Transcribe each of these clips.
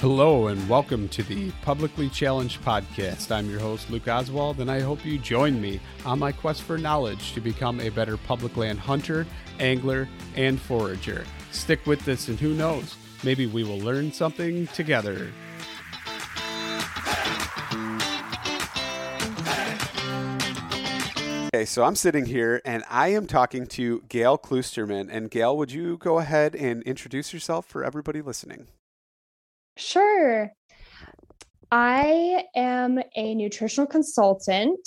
Hello, and welcome to the Publicly Challenged Podcast. I'm your host, Luke Oswald, and I hope you join me on my quest for knowledge to become a better public land hunter, angler, and forager. Stick with this, and who knows, maybe we will learn something together. Okay, so I'm sitting here and I am talking to Gail Kloosterman. And Gail, would you go ahead and introduce yourself for everybody listening? Sure. I am a nutritional consultant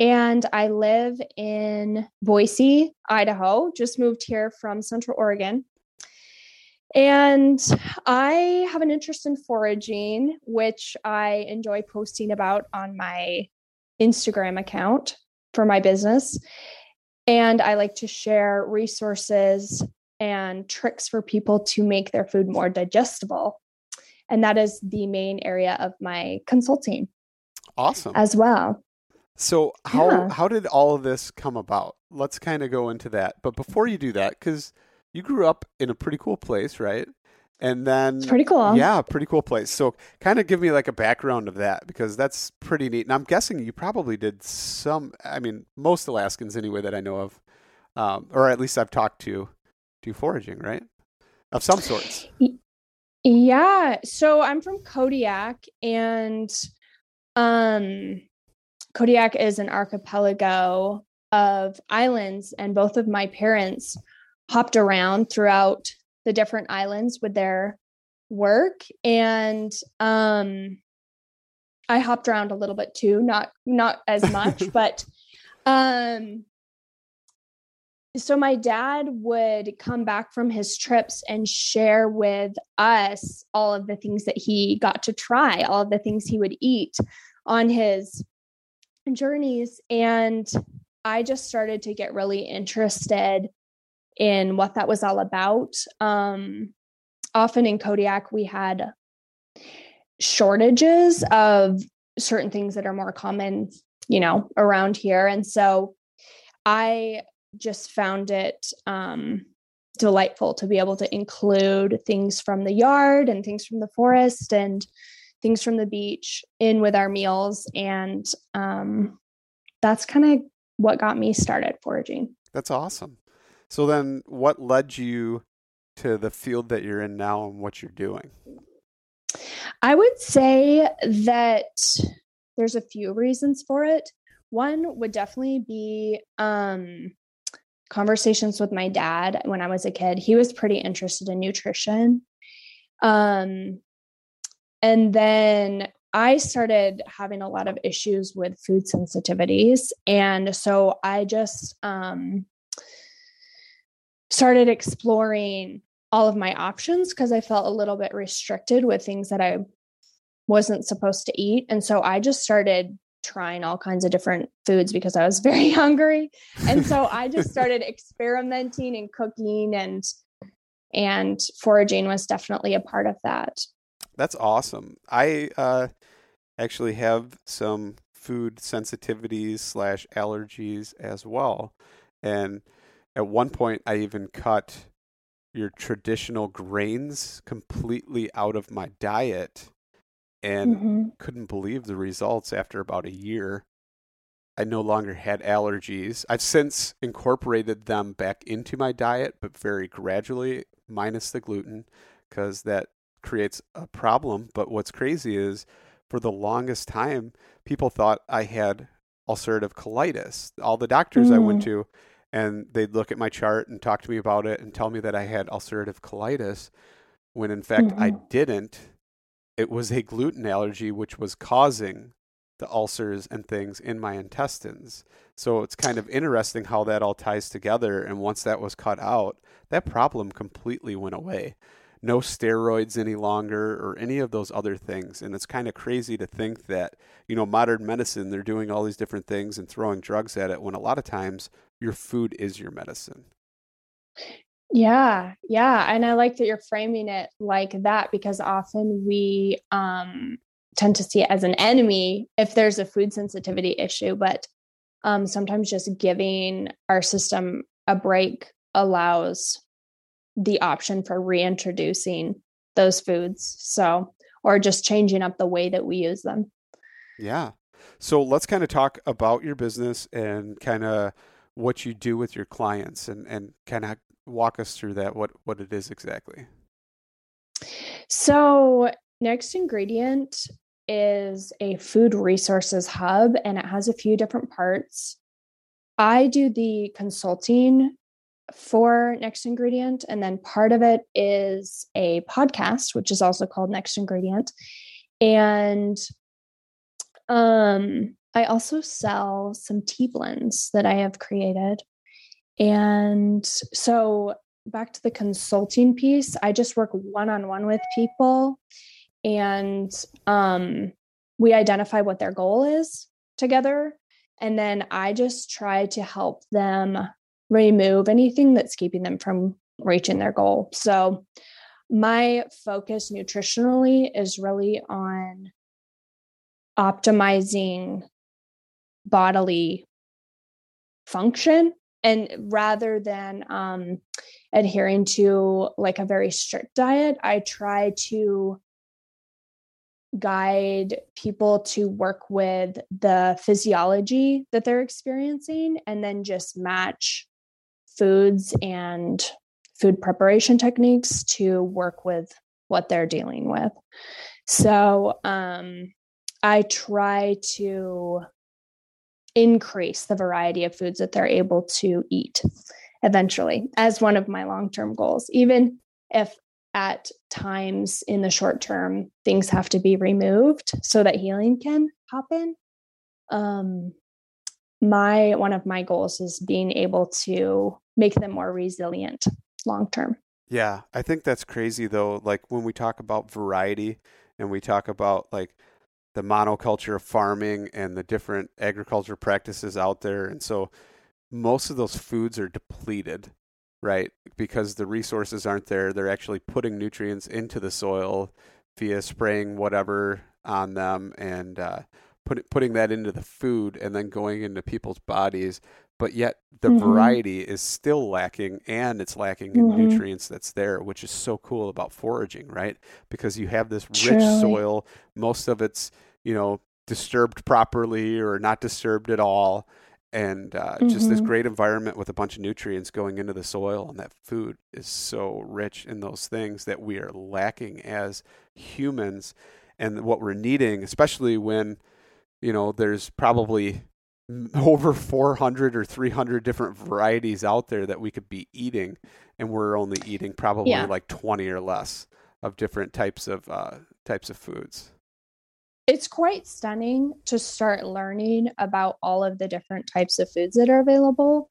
and I live in Boise, Idaho. Just moved here from Central Oregon. And I have an interest in foraging, which I enjoy posting about on my Instagram account for my business. And I like to share resources and tricks for people to make their food more digestible. And that is the main area of my consulting. Awesome. As well. So how Yeah. how did all of this come about? Let's kind of go into that. But before you do that, because you grew up in a pretty cool place, right? And then It's pretty cool. Yeah, pretty cool place. So kind of give me like a background of that because that's pretty neat. And I'm guessing you probably did some. I mean, most Alaskans anyway that I know of, um, or at least I've talked to, do foraging, right? Of some sorts. Yeah. So I'm from Kodiak and um Kodiak is an archipelago of islands and both of my parents hopped around throughout the different islands with their work and um I hopped around a little bit too, not not as much, but um so my dad would come back from his trips and share with us all of the things that he got to try all of the things he would eat on his journeys. And i just started to get really interested in what that was all about. Um, often in kodiak we had shortages of certain things that are more common you know around here. And so i just found it um, delightful to be able to include things from the yard and things from the forest and things from the beach in with our meals. And um, that's kind of what got me started foraging. That's awesome. So then, what led you to the field that you're in now and what you're doing? I would say that there's a few reasons for it. One would definitely be um, conversations with my dad when I was a kid. He was pretty interested in nutrition. Um, and then I started having a lot of issues with food sensitivities. And so I just um, started exploring all of my options because I felt a little bit restricted with things that I wasn't supposed to eat. And so I just started trying all kinds of different foods because I was very hungry. And so I just started experimenting and cooking and and foraging was definitely a part of that. That's awesome. I uh, actually have some food sensitivities slash allergies as well, and at one point I even cut your traditional grains completely out of my diet and mm-hmm. couldn't believe the results after about a year. I no longer had allergies. I've since incorporated them back into my diet, but very gradually, minus the gluten, because that creates a problem. But what's crazy is for the longest time, people thought I had ulcerative colitis. All the doctors mm. I went mm. to, and they'd look at my chart and talk to me about it and tell me that I had ulcerative colitis, when in fact mm-hmm. I didn't. It was a gluten allergy, which was causing the ulcers and things in my intestines. So it's kind of interesting how that all ties together. And once that was cut out, that problem completely went away. No steroids any longer or any of those other things. And it's kind of crazy to think that, you know, modern medicine, they're doing all these different things and throwing drugs at it when a lot of times your food is your medicine. Yeah, yeah. And I like that you're framing it like that because often we um, tend to see it as an enemy if there's a food sensitivity issue. But um, sometimes just giving our system a break allows the option for reintroducing those foods. So, or just changing up the way that we use them. Yeah. So let's kind of talk about your business and kind of what you do with your clients and, and kind of walk us through that what what it is exactly? So next ingredient is a food resources hub and it has a few different parts. I do the consulting for next ingredient and then part of it is a podcast which is also called next ingredient. And um i also sell some tea blends that i have created and so back to the consulting piece, I just work one on one with people and um, we identify what their goal is together. And then I just try to help them remove anything that's keeping them from reaching their goal. So my focus nutritionally is really on optimizing bodily function and rather than um, adhering to like a very strict diet i try to guide people to work with the physiology that they're experiencing and then just match foods and food preparation techniques to work with what they're dealing with. So um, i try to increase the variety of foods that they're able to eat eventually as one of my long term goals, even if at times in the short term things have to be removed so that healing can happen. Um, my one of my goals is being able to make them more resilient long term. Yeah, I think that's crazy though. Like when we talk about variety and we talk about like the monoculture of farming and the different agriculture practices out there. And so most of those foods are depleted, right? Because the resources aren't there. They're actually putting nutrients into the soil via spraying whatever on them and uh, put, putting that into the food and then going into people's bodies. But yet the mm-hmm. variety is still lacking and it's lacking in mm-hmm. nutrients that's there, which is so cool about foraging, right? Because you have this rich soil, most of it's you know, disturbed properly or not disturbed at all. And uh, mm-hmm. just this mm-hmm. great environment with a bunch of nutrients going into the soil, and that food is so rich in those things that we are lacking as humans. And what we're needing, especially when, you know, there's probably over 400 or 300 different varieties out there that we could be eating and we're only eating probably yeah. like 20 or less of different types of uh, types of foods it's quite stunning to start learning about all of the different types of foods that are available.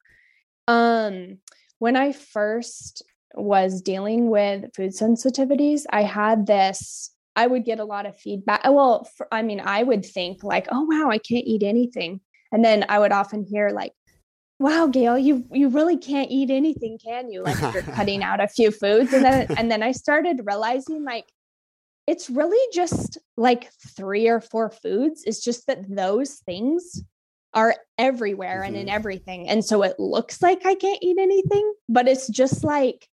Um, when I first was dealing with food sensitivities, I had this I would get a lot of feedback. Well, for, I mean, I would think like, "Oh wow, I can't eat anything." And then I would often hear like, "Wow, Gail, you you really can't eat anything, can you?" Like you're cutting out a few foods. And then and then I started realizing like it's really just like three or four foods. It's just that those things are everywhere mm-hmm. and in mm-hmm. everything. And so it looks like I can't eat anything, but it's just like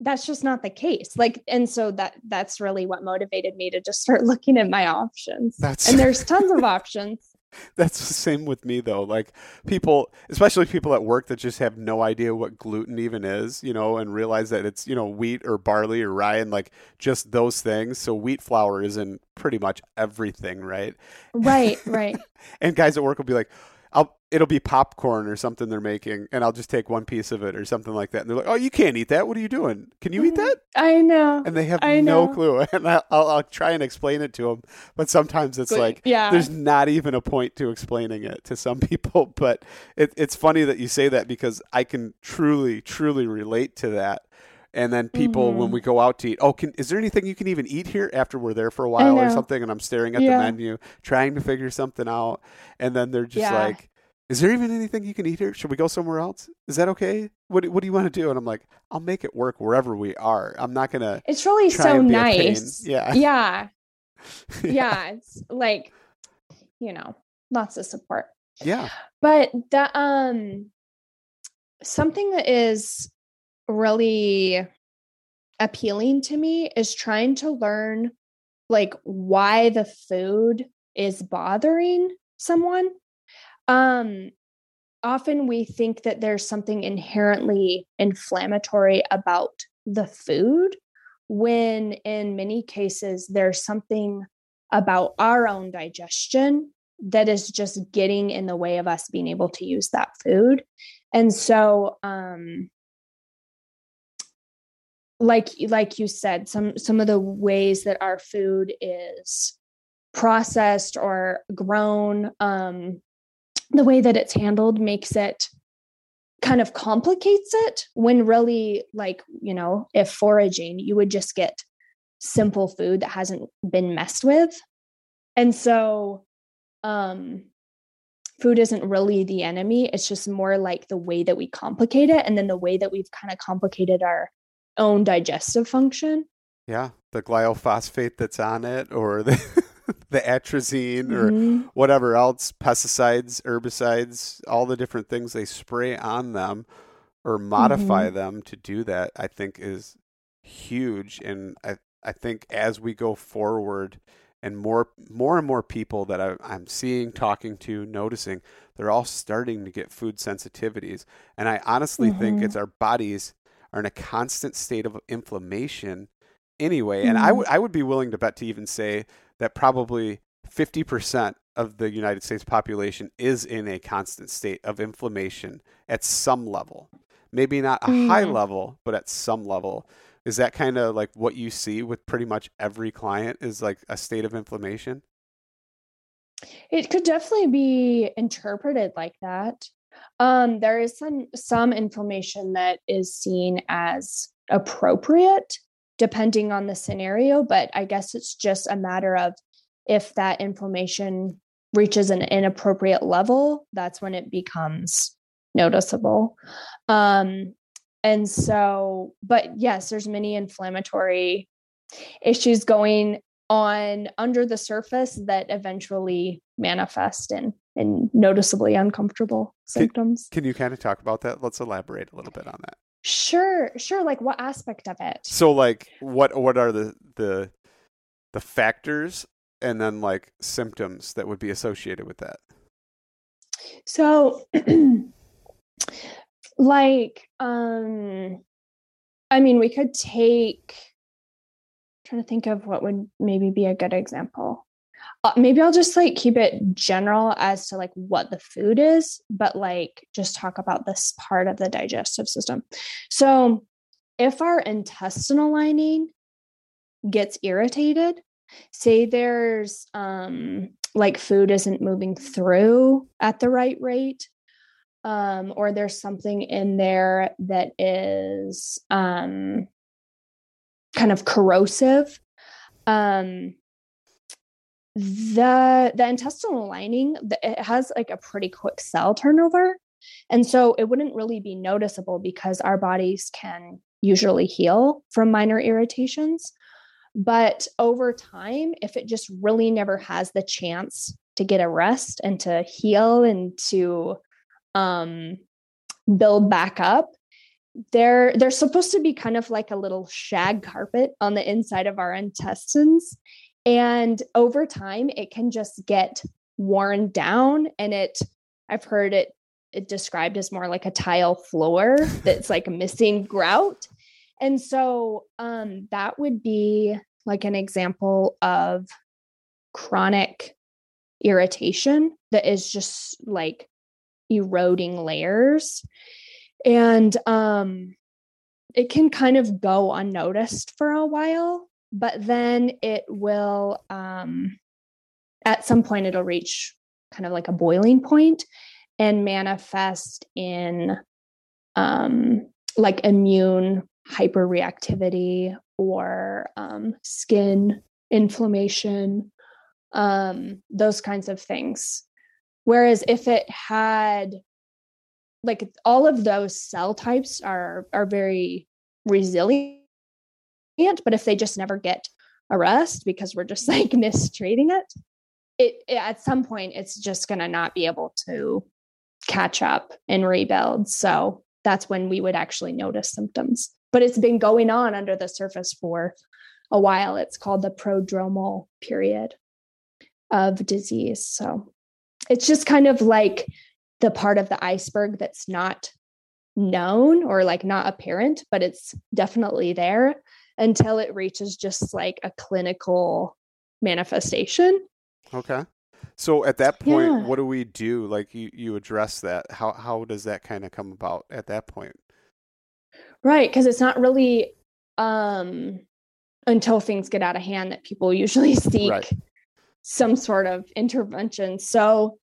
that's just not the case like and so that that's really what motivated me to just start looking at my options that's and there's tons of options that's the same with me though. Like people especially people at work that just have no idea what gluten even is you know and realize that it's you know wheat or barley or rye and like just those things. So wheat flour is in pretty much everything right? Right right. And guys at work will be like it'll be popcorn or something they're making, and I'll just take one piece of it or something like that. And they're like, "Oh, you can't eat that. What are you doing? Can you eat that?" I know. And they have I no know. clue. And I'll, I'll, try and explain it to them, but sometimes it's but, like, yeah. there's not even a point to explaining it to some people. But it, it's funny that you say that because I can truly, truly relate to that. And then people, mm-hmm. when we go out to eat, oh, can, is there anything you can even eat here after we're there for a while or something? And I'm staring at yeah. the menu, trying to figure something out. And then they're just yeah. like, is there even anything you can eat here? Should we go somewhere else? Is that okay? What, what do you want to do? And I'm like, I'll make it work wherever we are. I'm not going to. It's really so nice. Yeah. Yeah. yeah. It's like, you know, lots of support. Yeah. But the, um, something that is really appealing to me is trying to learn like why the food is bothering someone um often we think that there's something inherently inflammatory about the food when in many cases there's something about our own digestion that is just getting in the way of us being able to use that food. And so um like like you said some some of the ways that our food is processed or grown um the way that it's handled makes it kind of complicates it when really like you know if foraging you would just get simple food that hasn't been messed with and so um food isn't really the enemy it's just more like the way that we complicate it and then the way that we've kind of complicated our own digestive function. Yeah, the glyphosate that's on it, or the the atrazine, mm-hmm. or whatever else, pesticides, herbicides, all the different things they spray on them or modify mm-hmm. them to do that. I think is huge, and I I think as we go forward, and more more and more people that I, I'm seeing, talking to, noticing, they're all starting to get food sensitivities, and I honestly mm-hmm. think it's our bodies are in a constant state of inflammation anyway. Mm-hmm. And I mm-hmm. would I would be willing to bet to even say that probably 50% of the United States population is in a constant state of inflammation at some level. Maybe not a mm-hmm. high level, but at some level. Is that kind of like what you see with pretty much every client is like a state of inflammation? It could definitely be interpreted like that. Um, there is some some inflammation that is seen as appropriate depending on the scenario, but I guess it's just a matter of if that inflammation reaches an inappropriate level, that's when it becomes noticeable. Um, and so, but yes, there's many inflammatory issues going on under the surface that eventually manifest in in noticeably uncomfortable symptoms. Can, can you kind of talk about that? Let's elaborate a little bit on that. Sure, sure. Like what aspect of it? So like what what are the the the factors and then like symptoms that would be associated with that? So like um I mean we could take trying to think of what would maybe be a good example. Uh, maybe I'll just like keep it general as to like what the food is, but like just talk about this part of the digestive system. So, if our intestinal lining gets irritated, say there's um like food isn't moving through at the right rate, um, or there's something in there that is um, kind of corrosive. Um, the the intestinal lining it has like a pretty quick cell turnover. And so it wouldn't really be noticeable because our bodies can usually heal from minor irritations. But over time if it just really never has the chance to get a rest and to heal and to um, build back up they're they're supposed to be kind of like a little shag carpet on the inside of our intestines and over time it can just get worn down and it i've heard it it described as more like a tile floor that's like missing grout. And so um that would be like an example of chronic irritation that is just like eroding layers. And um it can kind of go unnoticed for a while but then it will um at some point it'll reach kind of like a boiling point and manifest in um like immune hyperreactivity or um, skin inflammation um, those kinds of things. Whereas if it had like all of those cell types are are very resilient but if they just never get a rest because we're just like mistreating it, it, it at some point it's just going to not be able to catch up and rebuild. So that's when we would actually notice symptoms. But it's been going on under the surface for a while. It's called the prodromal period of disease. So it's just kind of like the part of the iceberg that's not known or like not apparent but it's definitely there until it reaches just like a clinical manifestation. Okay. So at that point, yeah. what do we do? Like you, you address that. How how does that kind of come about at that point? Right, because it's not really um until things get out of hand that people usually seek right. some sort of intervention. So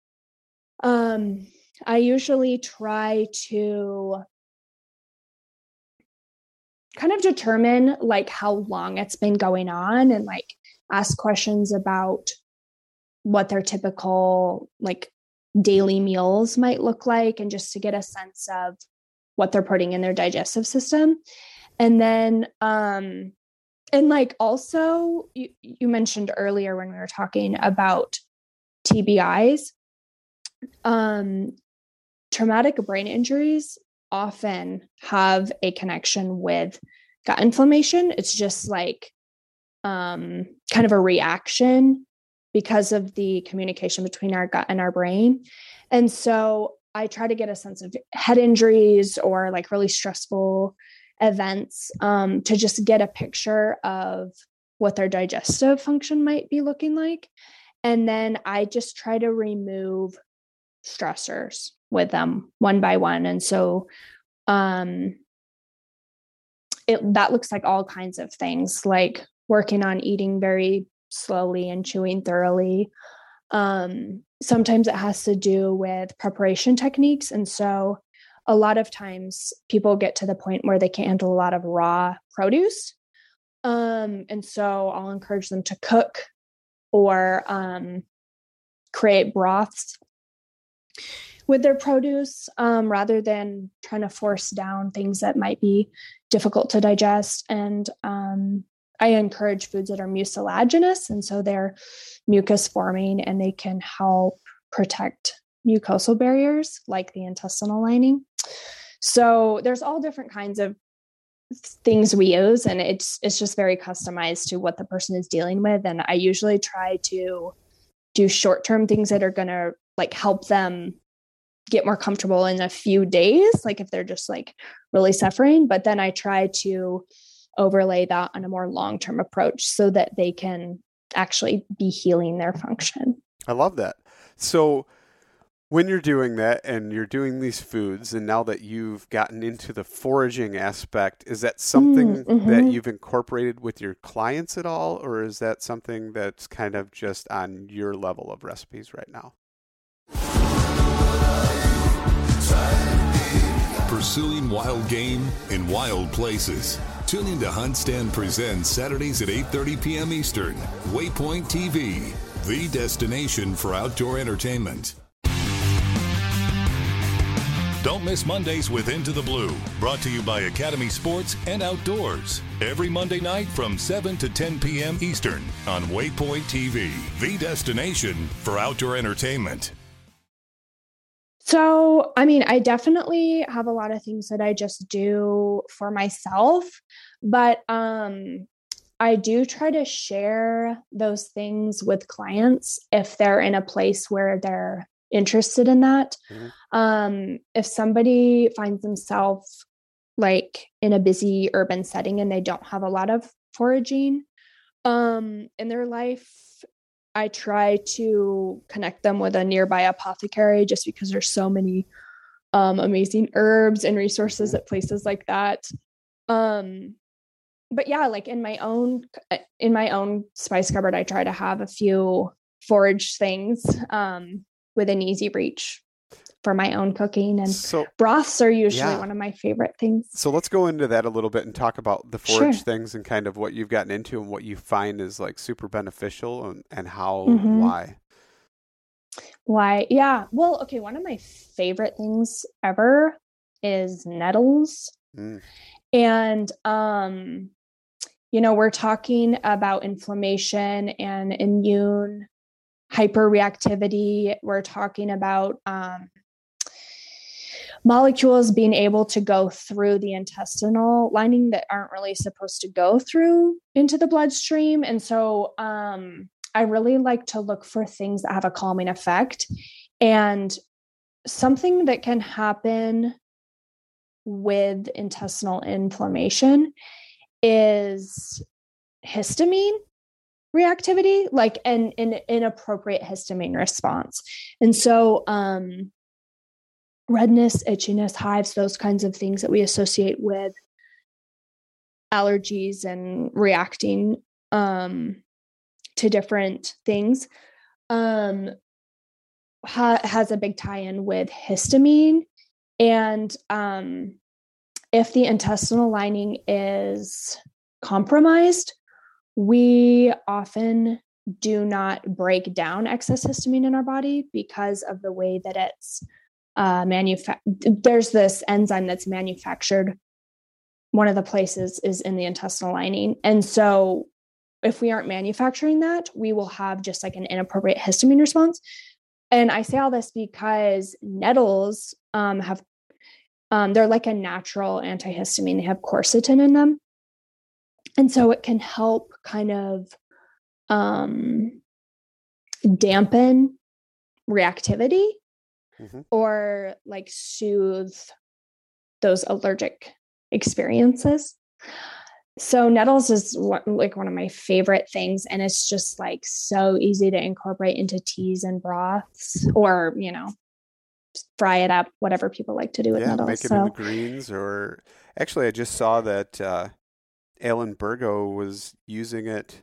um I usually try to kind of determine like how long it's been going on and like ask questions about what their typical like daily meals might look like and just to get a sense of what they're putting in their digestive system. And then um and like also you, you mentioned earlier when we were talking about tbis um traumatic brain injuries often have a connection with gut inflammation. It's just like um, kind of a reaction because of the communication between our gut and our brain. And so I try to get a sense of head injuries or like really stressful events um, to just get a picture of what their digestive function might be looking like. And then I just try to remove stressors with them one by one. And so um it that looks like all kinds of things like working on eating very slowly and chewing thoroughly. Um sometimes it has to do with preparation techniques and so a lot of times people get to the point where they can't handle a lot of raw produce. Um, and so I'll encourage them to cook or um, create broths with their produce um, rather than trying to force down things that might be difficult to digest. And um, I encourage foods that are mucilaginous, and so they're mucus forming and they can help protect mucosal barriers like the intestinal lining. So there's all different kinds of things we use and it's it's just very customized to what the person is dealing with and I usually try to do short-term things that are going to like help them get more comfortable in a few days, like if they're just like really suffering. But then I try to overlay that on a more long term approach so that they can actually be healing their function. I love that. So, when you're doing that and you're doing these foods, and now that you've gotten into the foraging aspect, is that something mm-hmm. that you've incorporated with your clients at all, or is that something that's kind of just on your level of recipes right now? Pursuing wild game in wild places. Tune in to Hunt Stand Presents Saturdays at 8:30 p.m. Eastern. Waypoint TV, the destination for outdoor entertainment. Don't miss Mondays with Into the Blue, brought to you by Academy Sports and Outdoors. Every Monday night from 7 to 10 p.m. Eastern on Waypoint TV, the destination for outdoor entertainment. So, I mean, I definitely have a lot of things that I just do for myself, but um I do try to share those things with clients if they're in a place where they're interested in that. Mm-hmm. Um, if somebody finds themselves like in a busy urban setting and they don't have a lot of foraging um, in their life, I try to connect them with a nearby apothecary just because there's so many um, amazing herbs and resources mm-hmm. at places like that. Um, but yeah, like in my own in my own spice cupboard, I try to have a few forage things um, within easy reach for my own cooking and so, broths are usually yeah. one of my favorite things so let's go into that a little bit and talk about the forage sure. things and kind of what you've gotten into and what you find is like super beneficial and, and how mm-hmm. why why yeah well okay one of my favorite things ever is nettles mm. and um you know we're talking about inflammation and immune hyperreactivity. We're talking about um, molecules being able to go through the intestinal lining that aren't really supposed to go through into the bloodstream. And so um, I really like to look for things that have a calming effect. And something that can happen with intestinal inflammation is histamine reactivity, like an, an inappropriate histamine response. And so, um, redness, itchiness, hives, those kinds of things that we associate with allergies and reacting um, to different things um, ha- has a big tie in with histamine. And um, if the intestinal lining is compromised, we often do not break down excess histamine in our body because of the way that it's uh, manufactured. There's this enzyme that's manufactured. One of the places is in the intestinal lining. And so, if we aren't manufacturing that, we will have just like an inappropriate histamine response. And I say all this because nettles um, have, um, they're like a natural antihistamine. They have quercetin in them and so it can help kind of um, dampen reactivity mm-hmm. or like soothe those allergic experiences so nettles is what, like one of my favorite things and it's just like so easy to incorporate into teas and broths or you know fry it up whatever people like to do with yeah, nettles make it so. into greens or actually i just saw that uh Alan Bergo was using it.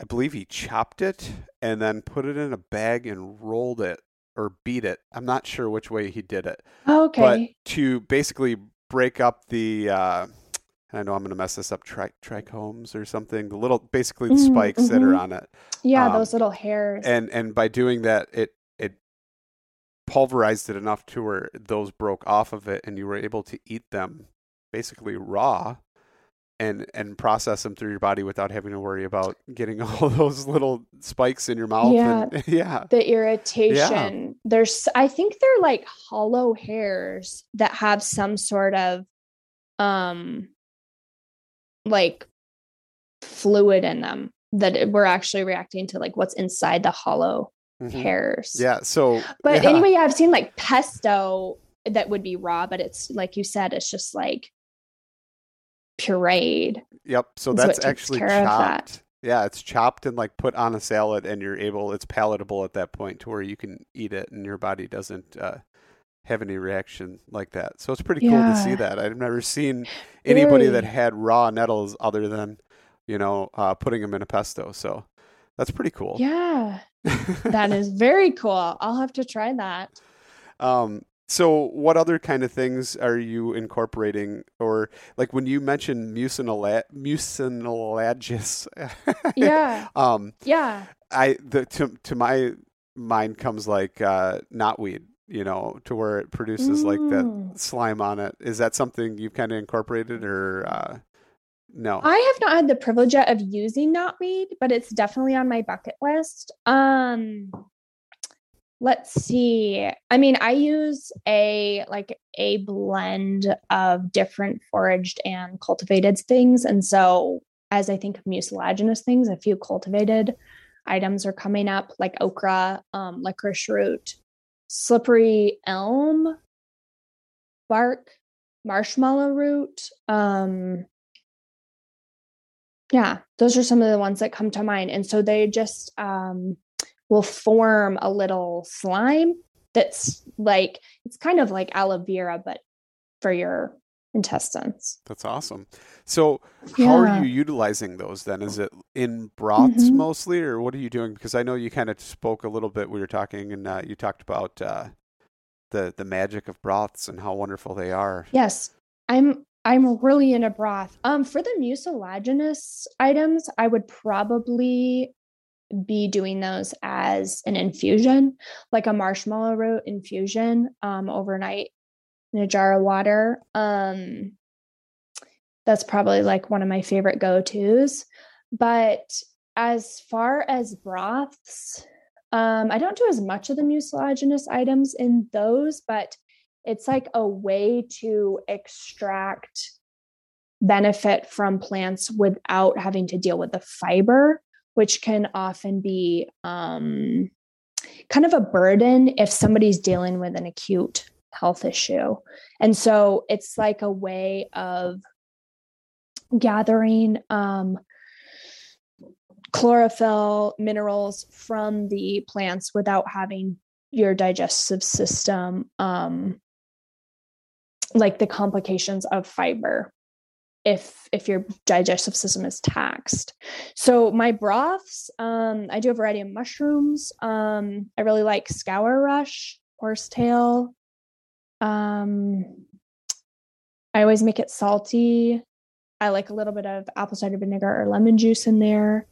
I believe he chopped it and then put it in a bag and rolled it or beat it. I'm not sure which way he did it. okay. But to basically break up the, uh, I know I'm going to mess this up, tri- trichomes or something. The little, basically the mm, spikes mm-hmm. that are on it. Yeah, um, those little hairs. And and by doing that, it it pulverized it enough to where those broke off of it, and you were able to eat them basically raw and and process them through your body without having to worry about getting all those little spikes in your mouth. Yeah, and, yeah. The irritation. Yeah. There's, I think they're like hollow hairs that have some sort of, um, like fluid in them that we're actually reacting to like what's inside the hollow mm-hmm. hairs. Yeah. So, but yeah. anyway, I've seen like pesto that would be raw, but it's like you said, it's just like pureed. Yep. So that's actually chopped. Yeah, it's chopped and like put on a salad, and you're able. It's palatable at that point to where you can eat it, and your body doesn't uh, have any reaction like that. So it's pretty yeah. cool to see that. I've never seen anybody that had raw nettles other than you know uh, putting them in a pesto. So that's pretty cool. Yeah, that is very cool. I'll have to try that. Um, So, what other kind of things are you incorporating, or like when you mentioned mucinalagus? Yeah. um, Yeah. I the to to my mind comes like uh, knotweed, you know, to where it produces like that Mm. slime on it. Is that something you've kind of incorporated, or uh, no? I have not had the privilege yet of using knotweed, but it's definitely on my bucket list. Um let's see. I mean, I use a like a blend of different foraged and cultivated things. And so as I think of mucilaginous things, a few cultivated items are coming up, like okra, um, licorice root, slippery elm bark, marshmallow root, um, yeah, those are some of the ones that come to mind. And so they just um, will form a little slime that's like, it's kind of like aloe vera, but for your intestines. That's awesome. So, how are you utilizing those then? Is it in broths Mhm. mostly, or what are you doing? Because I know you kind of spoke a little bit. We were talking, and uh, you talked about uh, the the magic of broths and how wonderful they are. Yes, I'm I'm really into broth. Um, for the mucilaginous items, I would probably be doing those as an infusion, like a marshmallow root infusion, um, overnight in a jar of water. Um, that's probably like one of my favorite go-tos. But as far as broths, um, I don't do as much of the mucilaginous items in those, but it's like a way to extract benefit from plants without having to deal with the fiber, which can often be um, kind of a burden if somebody's dealing with an acute health issue. And so it's like a way of gathering um, chlorophyll minerals from the plants without having your digestive system um, like the complications of fiber if if your digestive system is taxed. So my broths um i do a variety of mushrooms. Um i really like scour rush horsetail um i always make it salty. I like a little bit of apple cider vinegar or lemon juice in there.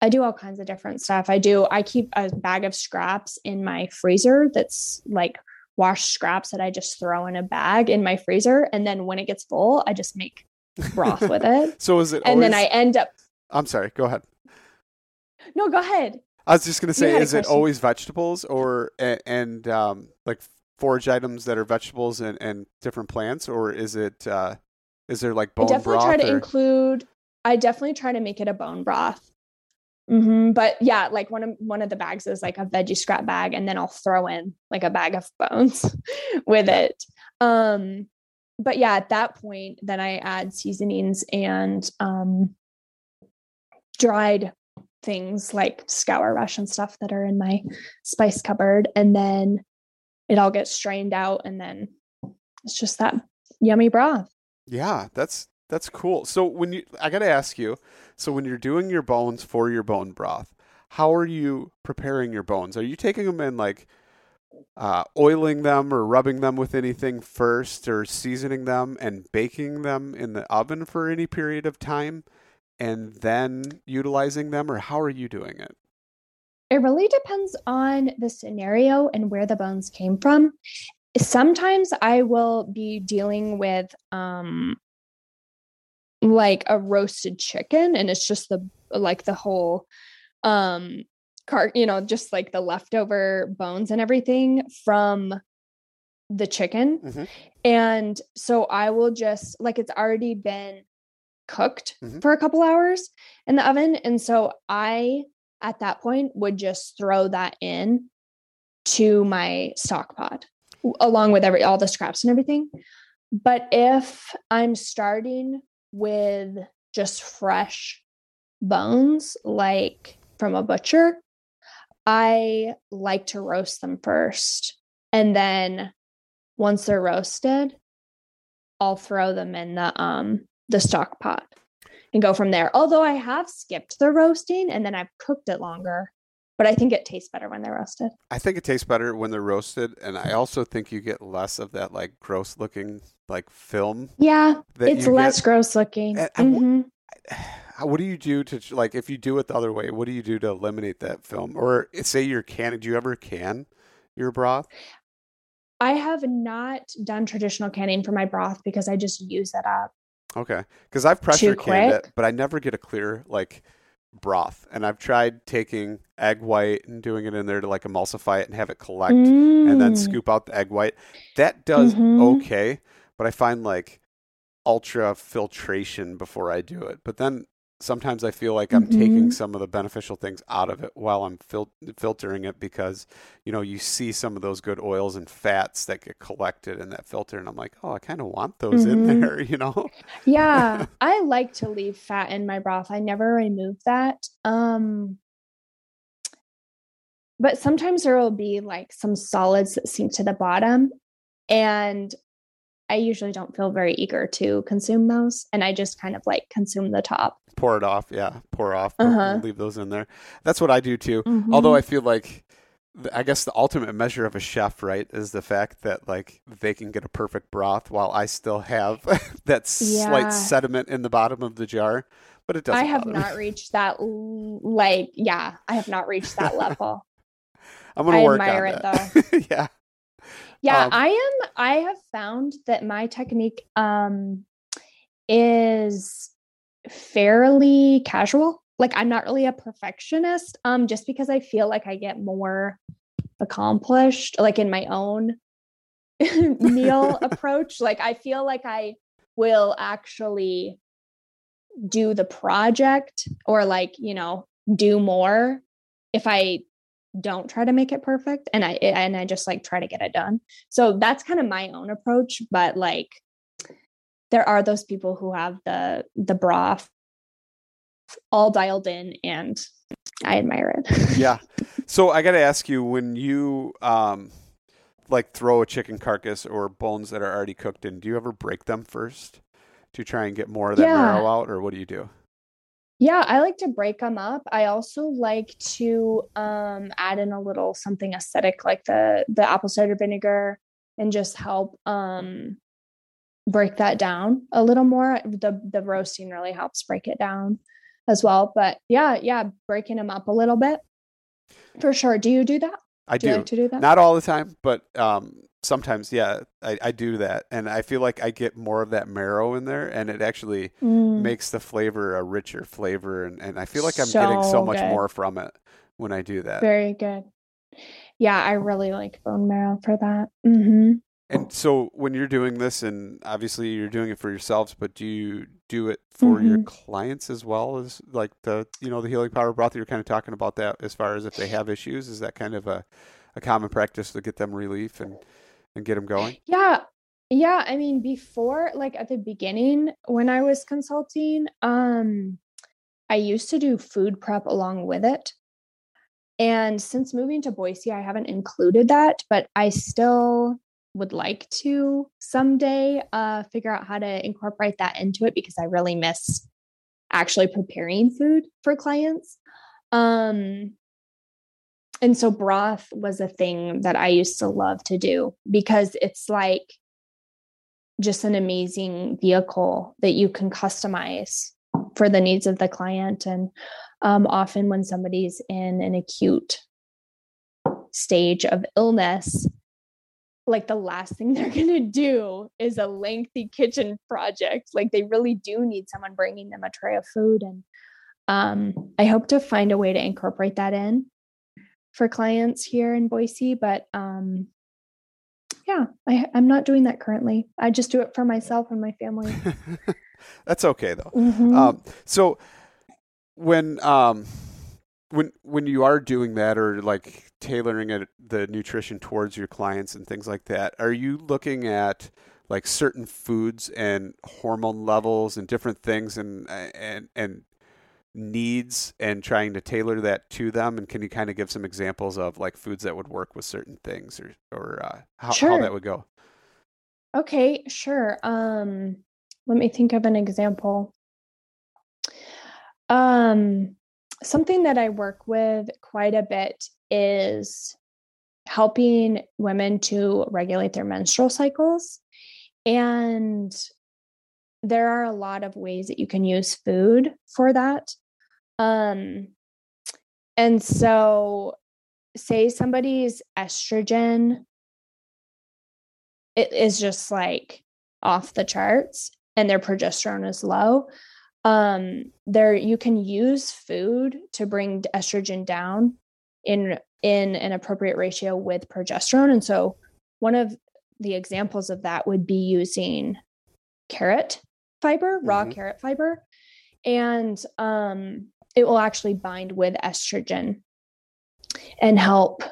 I do all kinds of different stuff. I do i keep a bag of scraps in my freezer that's like washed scraps that I just throw in a bag in my freezer. And then when it gets full, I just make broth with it. So is it? And then I end up, I'm sorry. Go ahead. no, go ahead. I was just gonna say, is it always vegetables or a- and um, like forage items that are vegetables and, and different plants, or is it? Uh, is there like I bone definitely broth? try to or- include, I definitely try to make it a bone broth. Hmm But yeah, like one of one of the bags is like a veggie scrap bag, and then I'll throw in like a bag of bones with it. Um, but yeah, at that point, then I add seasonings and um, dried things like scour rush and stuff that are in my spice cupboard, and then it all gets strained out, and then it's just that yummy broth. Yeah, that's that's cool. So when you, I got to ask you, so when you're doing your bones for your bone broth, how are you preparing your bones? Are you taking them in like uh, oiling them or rubbing them with anything first, or seasoning them and baking them in the oven for any period of time, and then utilizing them, or how are you doing it? It really depends on the scenario and where the bones came from. Sometimes I will be dealing with um like a roasted chicken and it's just the like the whole um car you know just like the leftover bones and everything from the chicken Mhm. and so i will just like it's already been cooked Mhm. for a couple hours in the oven and so i at that point would just throw that in to my stock pot along with every all the scraps and everything but if i'm starting with just fresh bones like from a butcher i like to roast them first and then once they're roasted i'll throw them in the um the stock pot and go from there although i have skipped the roasting and then i've cooked it longer but I think it tastes better when they're roasted. I think it tastes better when they're roasted, and I also think you get less of that like gross looking like film. Yeah, it's less get. gross looking. And I w- Mhm. How- What do you do to like if you do it the other way? What do you do to eliminate that film? Or say you're canning. Do you ever can your broth? I have not done traditional canning for my broth because I just use it up. Okay, because I've pressure canned it, but I never get a clear like broth. And I've tried taking egg white and doing it in there to like emulsify it and have it collect, and then Mm. scoop out the egg white. That does Mhm. okay, but I find like ultra filtration before I do it. But then sometimes I feel like I'm taking Mhm. some of the beneficial things out of it while I'm fil- filtering it because you know you see some of those good oils and fats that get collected in that filter, and I'm like, oh, I kind of want those in Mhm. there, you know. yeah, I like to leave fat in my broth. I never remove that. Um but sometimes there will be like some solids that sink to the bottom and I usually don't feel very eager to consume those and I just kind of like consume the top. pour it off yeah pour off Uh-huh. leave those in there that's what i do too although Mhm. i feel like i guess the ultimate measure of a chef right is the fact that like they can get a perfect broth while i still have that Yeah. slight sediment in the bottom of the jar but it doesn't I have bother me. not reached that like yeah, I have not reached that level. i'm gonna I work on it, that yeah Yeah, Um, I am I have found that my technique um is fairly casual. Like I'm not really a perfectionist um just because I feel like I get more accomplished like in my own meal approach. Like I feel like I will actually do the project or like, you know, do more if I don't try to make it perfect and I and I just like try to get it done. So that's kind of my own approach, but like there are those people who have the the broth all dialed in and I admire it. yeah so i gotta ask you when you um like throw a chicken carcass or bones that are already cooked in do you ever break them first to try and get more of that Yeah. marrow out or what do you do Yeah, I like to break them up. I also like to um, add in a little something acidic like the the apple cider vinegar and just help um, break that down a little more. The the roasting really helps break it down as well. But yeah, yeah, breaking them up a little bit for sure. Do you do that? i Do do like to do that? not all the time but um sometimes yeah I, I do that and i feel like i get more of that marrow in there and it actually Mm, makes the flavor a richer flavor and, and i feel like i'm getting so So much good. more from it when i do that very good. Yeah, I really like bone marrow for that. hmm and so when you're doing this and obviously you're doing it for yourselves but do you do it for your Mhm. clients as well as like the you know the healing power broth you're kind of talking about that as far as if they have issues is that kind of a, a common practice to get them relief and and get them going Yeah. Yeah, I mean before like at the beginning when I was consulting, um I used to do food prep along with it. And since moving to Boise, I haven't included that, but I still would like to someday uh figure out how to incorporate that into it because I really miss actually preparing food for clients. Um and so broth was a thing that I used to love to do because it's like just an amazing vehicle that you can customize for the needs of the client. And um, often when somebody's in an acute stage of illness, like the last thing they're going to do is a lengthy kitchen project. Like they really do need someone bringing them a tray of food. And um, I hope to find a way to incorporate that in for clients here in Boise. But um, yeah, I, I'm not doing that currently. I just do it for myself and my family. that's okay though Mhm. Um, so when um, when when you are doing that or like tailoring it, the nutrition towards your clients and things like that, are you looking at like certain foods and hormone levels and different things and and and needs and trying to tailor that to them? And can you kind of give some examples of like foods that would work with certain things or or uh, how, how that would go? Okay, sure. Um, let me think of an example. Um, something that I work with quite a bit is helping women to regulate their menstrual cycles. And there are a lot of ways that you can use food for that. Um, and so, say somebody's estrogen it is just like off the charts and their progesterone is low um there you can use food to bring estrogen down in in an appropriate ratio with progesterone and so one of the examples of that would be using carrot fiber raw mm-hmm. carrot fiber and um it will actually bind with estrogen and help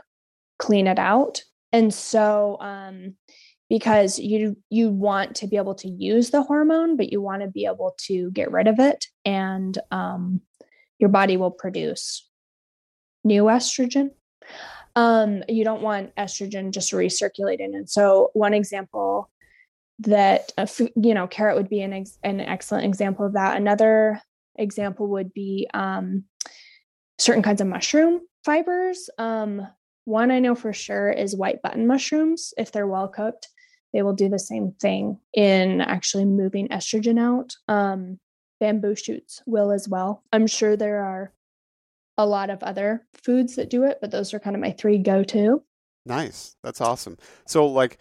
clean it out. And so um because you you want to be able to use the hormone but you want to be able to get rid of it and um, your body will produce new estrogen. Um, you don't want estrogen just recirculating. And so one example that you know carrot would be an, ex- an excellent example of that. Another example would be um, certain kinds of mushroom fibers um, one I know for sure is white button mushrooms if they're well cooked they will do the same thing in actually moving estrogen out. Um, bamboo shoots will as well. I'm sure there are a lot of other foods that do it, but those are kind of my three go to. Nice. That's awesome. So, like,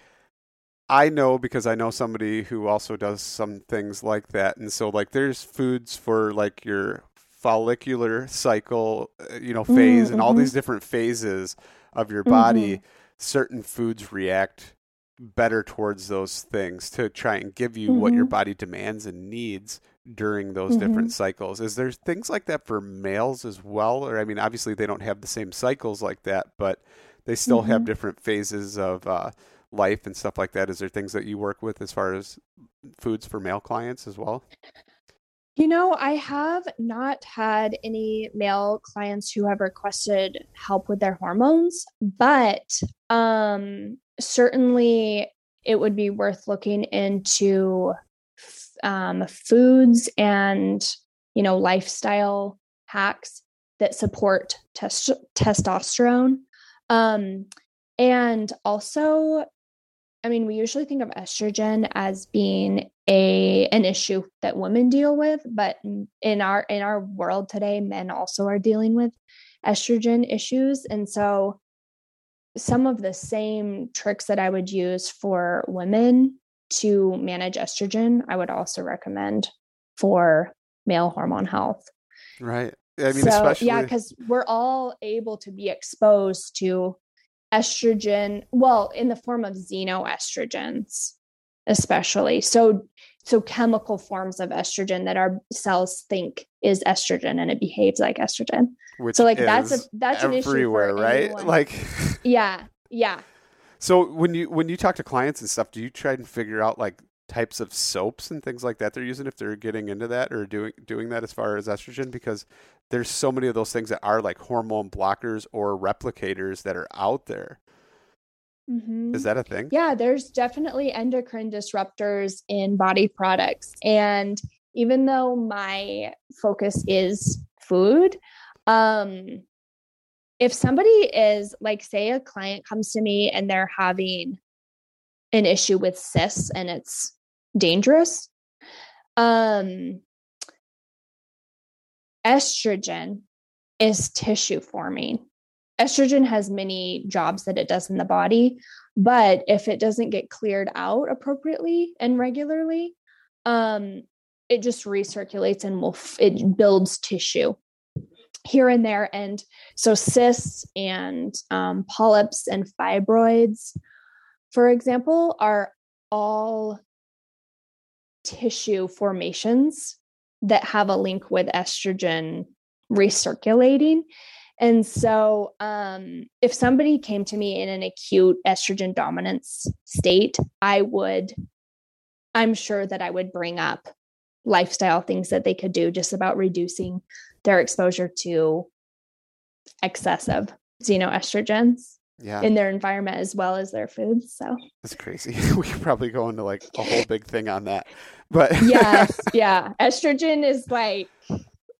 I know because I know somebody who also does some things like that. And so, like, there's foods for like your follicular cycle, uh, you know, phase mm-hmm. and all mm-hmm. these different phases of your body. Mm-hmm. Certain foods react better towards those things to try and give you mm-hmm. what your mm-hmm. body demands and needs during those mm-hmm. different cycles. Is there things like that for males as well? Or I mean, obviously they don't have the same cycles like that, but they still mm-hmm. have different phases of uh, life and stuff like that. Is there things that you work with as far as foods for male clients as well? You know, I have not had any male clients who have requested help with their hormones, but um, certainly it would be worth looking into um, foods and you know lifestyle hacks that support test- testosterone um, and also i mean we usually think of estrogen as being a an issue that women deal with but in our in our world today men also are dealing with estrogen issues and so some of the same tricks that I would use for women to manage estrogen, I would also recommend for male hormone health. Right. I mean, so, especially... yeah, because we're all able to be exposed to estrogen, well, in the form of xenoestrogens, especially. So, so chemical forms of estrogen that our cells think is estrogen and it behaves like estrogen. Which so like that's a that's an issue everywhere, right? Anyone. Like yeah, yeah. So when you when you talk to clients and stuff, do you try and figure out like types of soaps and things like that they're using if they're getting into that or doing doing that as far as estrogen because there's so many of those things that are like hormone blockers or replicators that are out there. Mm-hmm. Is that a thing? Yeah, there's definitely endocrine disruptors in body products. And even though my focus is food, um, if somebody is like, say, a client comes to me and they're having an issue with cysts and it's dangerous, um, estrogen is tissue forming. Estrogen has many jobs that it does in the body, but if it doesn't get cleared out appropriately and regularly, um, it just recirculates and will f- it builds tissue here and there. And so cysts and um, polyps and fibroids, for example, are all tissue formations that have a link with estrogen recirculating. And so, um, if somebody came to me in an acute estrogen dominance state, I would, I'm sure that I would bring up lifestyle things that they could do just about reducing their exposure to excessive xenoestrogens yeah. in their environment as well as their foods. So that's crazy. we could probably go into like a whole big thing on that. But yes, yeah. Estrogen is like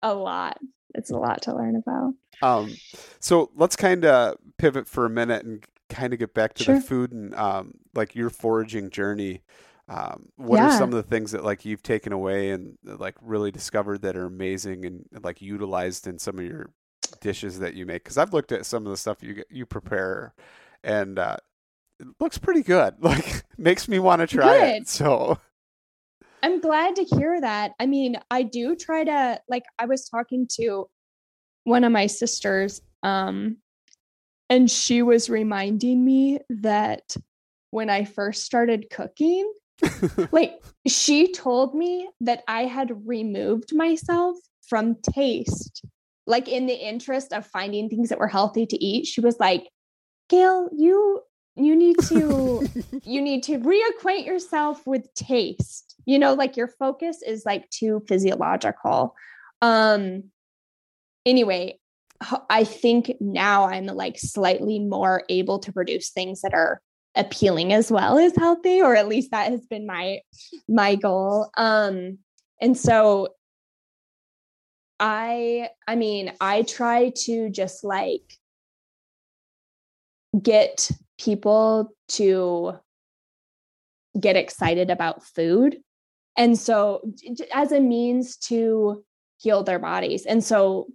a lot. it's a lot to learn about. Um, so let's kind of pivot for a minute and kind of get back to Sure. the food and um, like your foraging journey. Um, what Yeah. are some of the things that like you've taken away and like really discovered that are amazing and like utilized in some of your dishes that you make? Because I've looked at some of the stuff you you prepare, and uh, it looks pretty good. Like makes me want to try it. So I'm glad to hear that. I mean, I do try to like I was talking to one of my sisters um and she was reminding me that when I first started cooking, like she told me that I had removed myself from taste. Like in the interest of finding things that were healthy to eat, she was like, "Gail, you you need to you need to reacquaint yourself with taste. You know like your focus is like too physiological. Um anyway I think now i'm like slightly more able to produce things that are appealing as well as healthy or at least that has been my my goal. Um and so i i mean i try to just like get people to get excited about food. And so as a means to heal their bodies. And so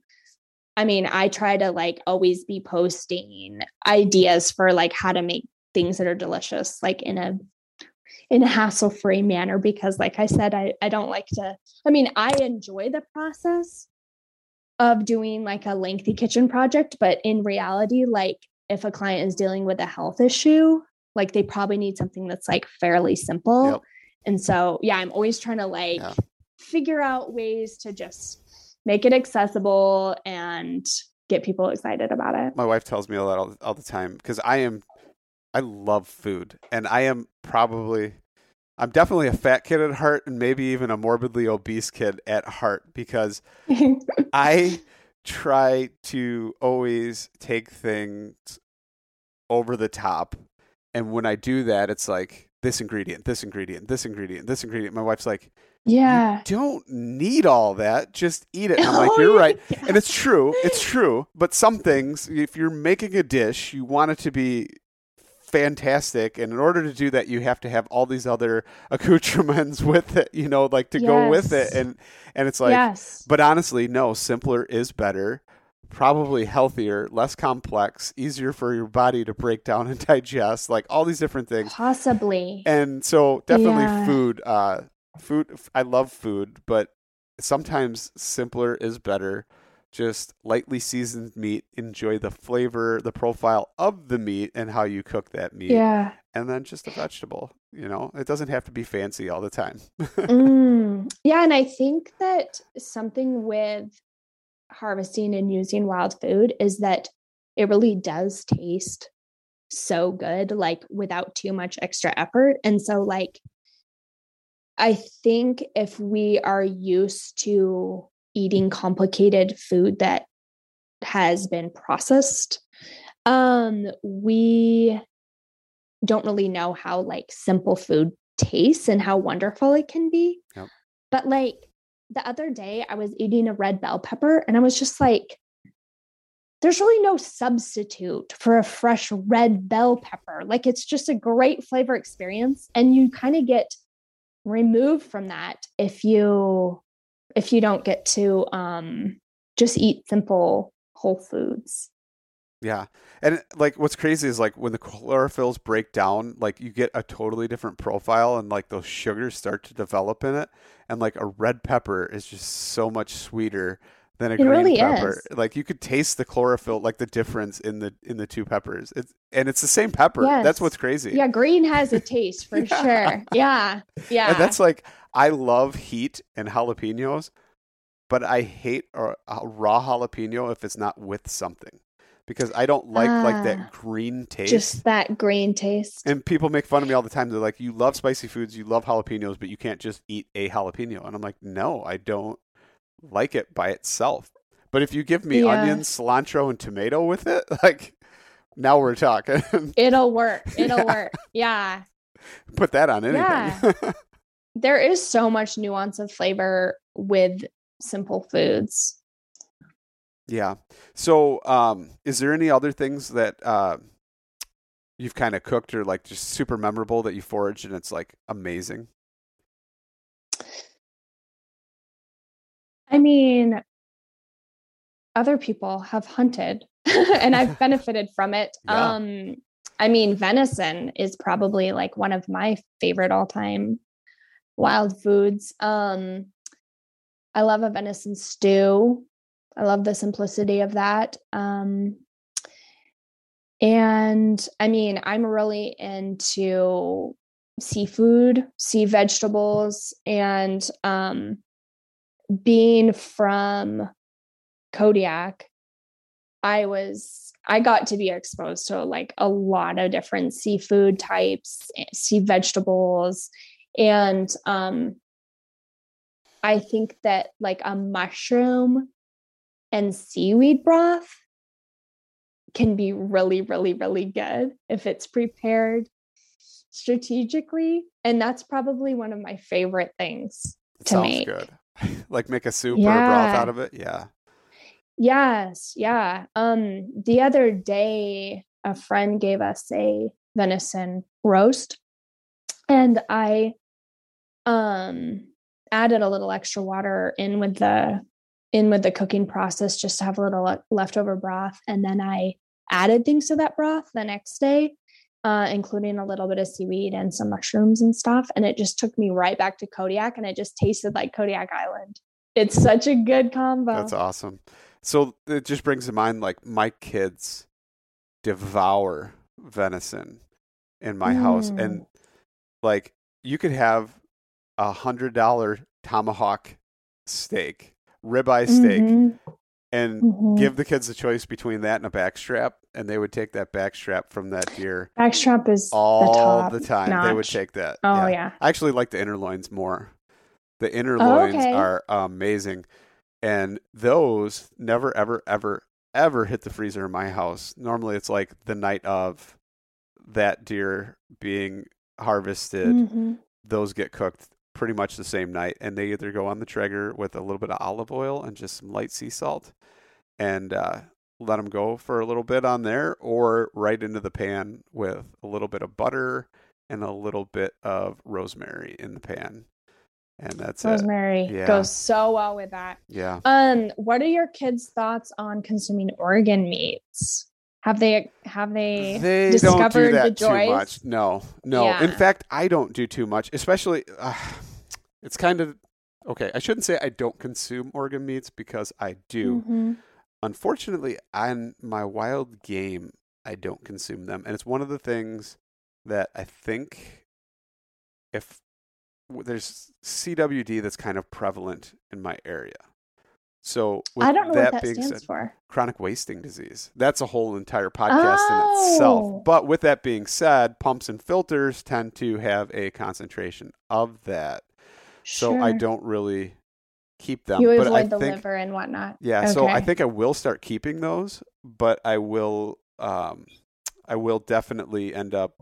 i mean i try to like always be posting ideas for like how to make things that are delicious like in a in a hassle free manner because like i said I, I don't like to i mean i enjoy the process of doing like a lengthy kitchen project but in reality like if a client is dealing with a health issue like they probably need something that's like fairly simple Yep. and so yeah i'm always trying to like Yeah. figure out ways to just make it accessible and get people excited about it my wife tells me a lot all, all the time because I am, I love food, and I am probably, I'm definitely a fat kid at heart, and maybe even a morbidly obese kid at heart because I try to always take things over the top, and when I do that, it's like this ingredient, this ingredient, this ingredient, this ingredient. My wife's like, yeah don't need all that. Just eat it. And I'm oh, like, Oh, you're yeah. right. And it's true. It's true. But some things, if you're making a dish, you want it to be fantastic. And in order to do that, you have to have all these other accoutrements with it, you know, like to go with it. And, and it's like, yes but honestly, no, simpler is better. Probably healthier, less complex, easier for your body to break down and digest, like all these different things possibly and so definitely Yeah. food uh food i love food but sometimes simpler is better just lightly seasoned meat enjoy the flavor the profile of the meat and how you cook that meat. Yeah. And then just a vegetable you know? It doesn't have to be fancy all the time. Mm, yeah, and I think that something with harvesting and using wild food is that it really does taste so good, like without too much extra effort. And so, like, I think if we are used to eating complicated food that has been processed, um, we don't really know how like simple food tastes and how wonderful it can be. Yep. But like the other day, I was eating a red bell pepper and I was just like, there's really no substitute for a fresh red bell pepper. Like it's just a great flavor experience. And you kind of get removed from that if you if you don't get to um just eat simple whole foods. yeah and like what's crazy is like when the chlorophylls break down like you get a totally different profile and like those sugars start to develop in it and like a red pepper is just so much sweeter than a It green really pepper. is. Like you could taste the chlorophyll, like the difference in the in the two peppers. It's and it's the same pepper. That's what's crazy. Yeah, green has a taste for Yeah. sure. Yeah. Yeah. And that's like I love heat and jalapenos, but I hate a, a raw jalapeno if it's not with something because I don't like like Ah, that green taste. just that green taste. and people make fun of me all the time. They're like, "You love spicy foods, you love jalapenos, but you can't just eat a jalapeno." And I'm like, "No, I don't like it by itself. But if you give me Yeah. onions, cilantro, and tomato with it, like now we're talking. It'll work. It'll Yeah. work. Yeah. Put that on anything. Yeah. There is so much nuance of flavor with simple foods. Yeah. So, um, is there any other things that uh, you've kind of cooked or like just super memorable that you foraged and it's like amazing? I mean, other people have hunted and I've benefited from it. Yeah. Um, I mean, venison is probably like one of my favorite all time wild foods. Um, I love a venison stew. I love the simplicity of that. Um, and I mean, I'm really into seafood, sea vegetables, and um, being from Kodiak, I was I got to be exposed to like a lot of different seafood types, eh, sea vegetables, and um, I think that like a mushroom and seaweed broth can be really, really, really good if it's prepared strategically. And that's probably one of my favorite things to sounds make. good. like make a soup or a broth out of it. Yeah. Yes, yeah. Um the other day a friend gave us a venison roast and I um added a little extra water in with the in with the cooking process just to have a little le- leftover broth and then I added things to that broth the next day uh, including a little bit of seaweed and some mushrooms and stuff and it just took me right back to Kodiak and it just tasted like Kodiak Island. It's such a good combo. That's awesome. So it just brings to mind like my kids devour venison in my house, Mm. and like you could have a hundred dollar tomahawk steak, ribeye steak, Mhm, and mhm. give the kids a choice between that and a backstrap, and they would take that backstrap from that deer Backstrap is all the, top the time. They would notch. take that. Oh yeah. I actually like the inner loins more. The inner loins okay. are amazing. And those never, ever, ever, ever hit the freezer in my house. Normally it's like the night of that deer being harvested, Mhm. those get cooked pretty much the same night. And they either go on the Traeger with a little bit of olive oil and just some light sea salt and uh, let them go for a little bit on there, or right into the pan with a little bit of butter and a little bit of rosemary in the pan. And that's it. Rosemary Yeah. goes so well with that. Yeah. Um, what are your kids' thoughts on consuming organ meats? Have they have they, They don't do discovered the that too joys? much. No, no. In fact, I don't do too much. Especially, uh, it's kind of okay. I shouldn't say I don't consume organ meats because I do. Mhm. Unfortunately, on my wild game, I don't consume them, and it's one of the things that I think if there's CWD that's kind of prevalent in my area. So with I don't know that what that being stands said, for. chronic wasting disease. That's a whole entire podcast in Oh. itself. But with that being said, pumps and filters tend to have a concentration of that. So I don't really keep them. You but I avoid the think, liver and whatnot. Yeah, so I think I will start keeping those, but I will um I will definitely end up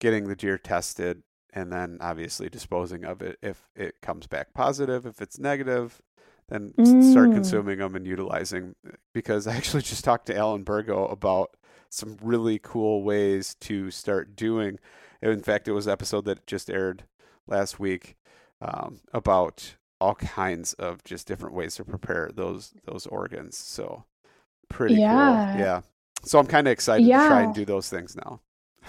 getting the deer tested and then obviously disposing of it if it comes back positive. If it's negative, then s- start Mm. consuming them and utilizing because I actually just talked to Alan Bergo about some really cool ways to start doing. In fact, it was an episode that just aired last week um, about all kinds of just different ways to prepare those those organs. So pretty Yeah. cool. Yeah. So I'm kind of excited to try and do those things now.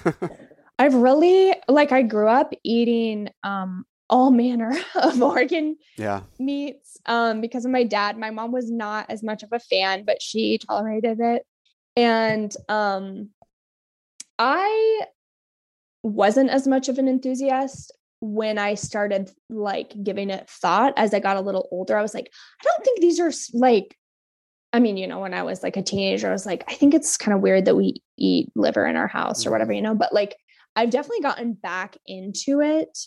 I've really like I grew up eating um all manner of organ yeah. meats um because of my dad. My mom was not as much of a fan, but she tolerated it. And um I wasn't as much of an enthusiast when I started like giving it thought as I got a little older. I was like, I don't think these are like I mean, you know, when I was like a teenager, I was like, I think it's kind of weird that we eat liver in our house or whatever, you know, but like I've definitely gotten back into it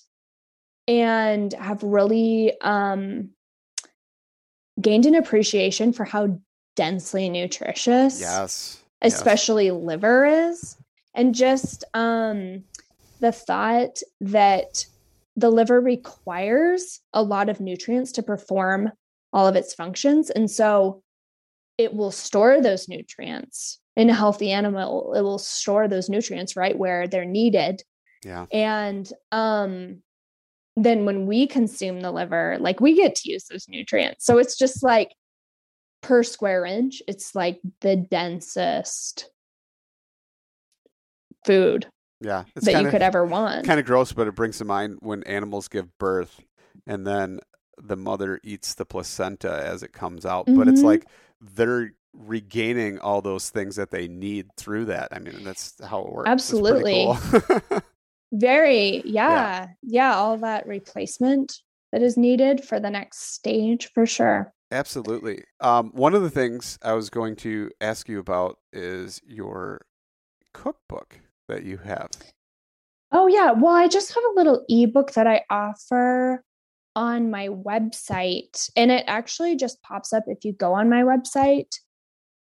and have really um gained an appreciation for how densely nutritious Yes. Yes. especially liver is and just um the thought that the liver requires a lot of nutrients to perform all of its functions and so it will store those nutrients in a healthy animal. It will store those nutrients right where they're needed. Yeah. and um then when we consume the liver like we get to use those nutrients. So it's just like per square inch it's like the densest food Yeah. It's that kind you could ever want kind of gross, but it brings to mind when animals give birth and then the mother eats the placenta as it comes out. But it's Mhm. like they're regaining all those things that they need through that. I mean, that's how it works. Absolutely. cool. very yeah yeah all that replacement that is needed for the next stage for sure Absolutely. Um, one of the things I was going to ask you about is your cookbook that you have. Oh yeah. Well, I just have a little ebook that I offer on my website and it actually just pops up if you go on my website.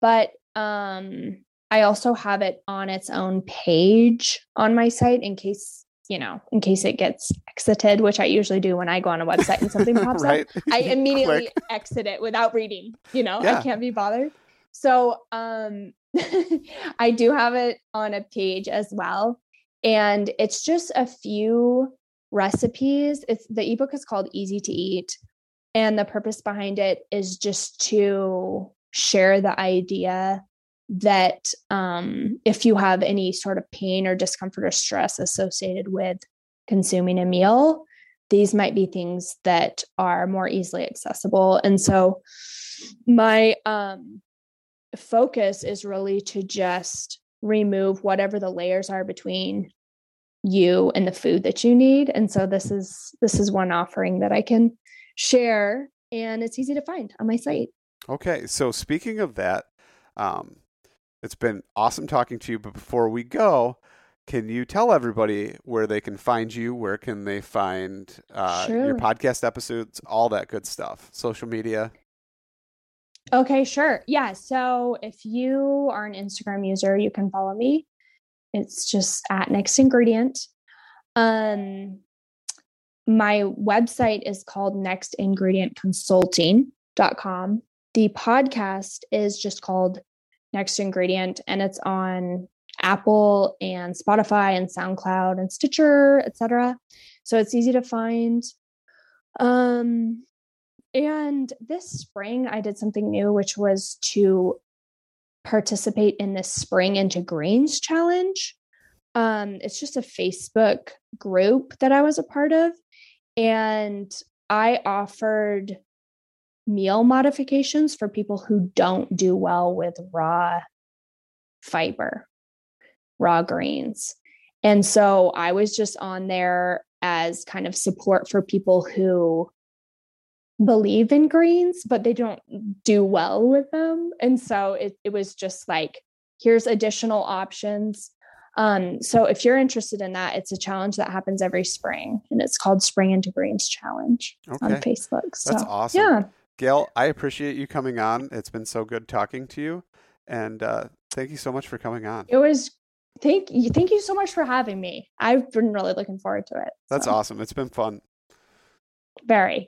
But um I also have it on its own page on my site in case, you know, in case it gets exited, which I usually do when I go on a website and something pops up. I immediately exit it without reading, you know, Yeah. I can't be bothered. So, um I do have it on a page as well and it's just a few recipes. It's the ebook is called Easy to Eat and the purpose behind it is just to share the idea that um if you have any sort of pain or discomfort or stress associated with consuming a meal, these might be things that are more easily accessible. And so my um focus is really to just remove whatever the layers are between you and the food that you need. And so this is this is one offering that I can share and it's easy to find on my site. Okay, so speaking of that, um, it's been awesome talking to you. But before we go, can you tell everybody where they can find you? Where can they find uh, your podcast episodes? All that good stuff. Social media. Okay, sure. Yeah. So if you are an Instagram user, you can follow me. It's just at next ingredient. Um my website is called nextingredientconsulting.com. The podcast is just called Next Ingredient and it's on Apple and Spotify and SoundCloud and Stitcher, etc. So it's easy to find. Um and this spring, I did something new, which was to participate in this Spring into Greens challenge. Um, it's just a Facebook group that I was a part of. And I offered meal modifications for people who don't do well with raw fiber, raw greens. And so I was just on there as kind of support for people who believe in greens, but they don't do well with them. And so it, it was just like, here's additional options. Um, so if you're interested in that, it's a challenge that happens every spring and it's called Spring into Greens Challenge on Facebook. So That's awesome. yeah. Gail, I appreciate you coming on. It's been so good talking to you. And uh, thank you so much for coming on. It was thank you thank you so much for having me. I've been really looking forward to it. That's So, awesome. It's been fun. Very.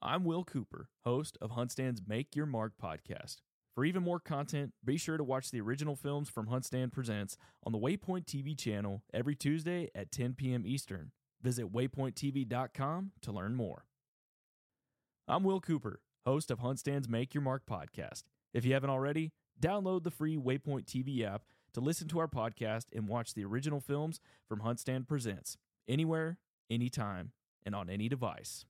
I'm Will Cooper, host of Huntstand's Make Your Mark podcast. For even more content, be sure to watch the original films from Huntstand Presents on the Waypoint TV channel every Tuesday at 10 p.m. Eastern. Visit waypointtv.com to learn more. I'm Will Cooper, host of Huntstand's Make Your Mark podcast. If you haven't already, download the free Waypoint TV app to listen to our podcast and watch the original films from Huntstand Presents anywhere, anytime, and on any device.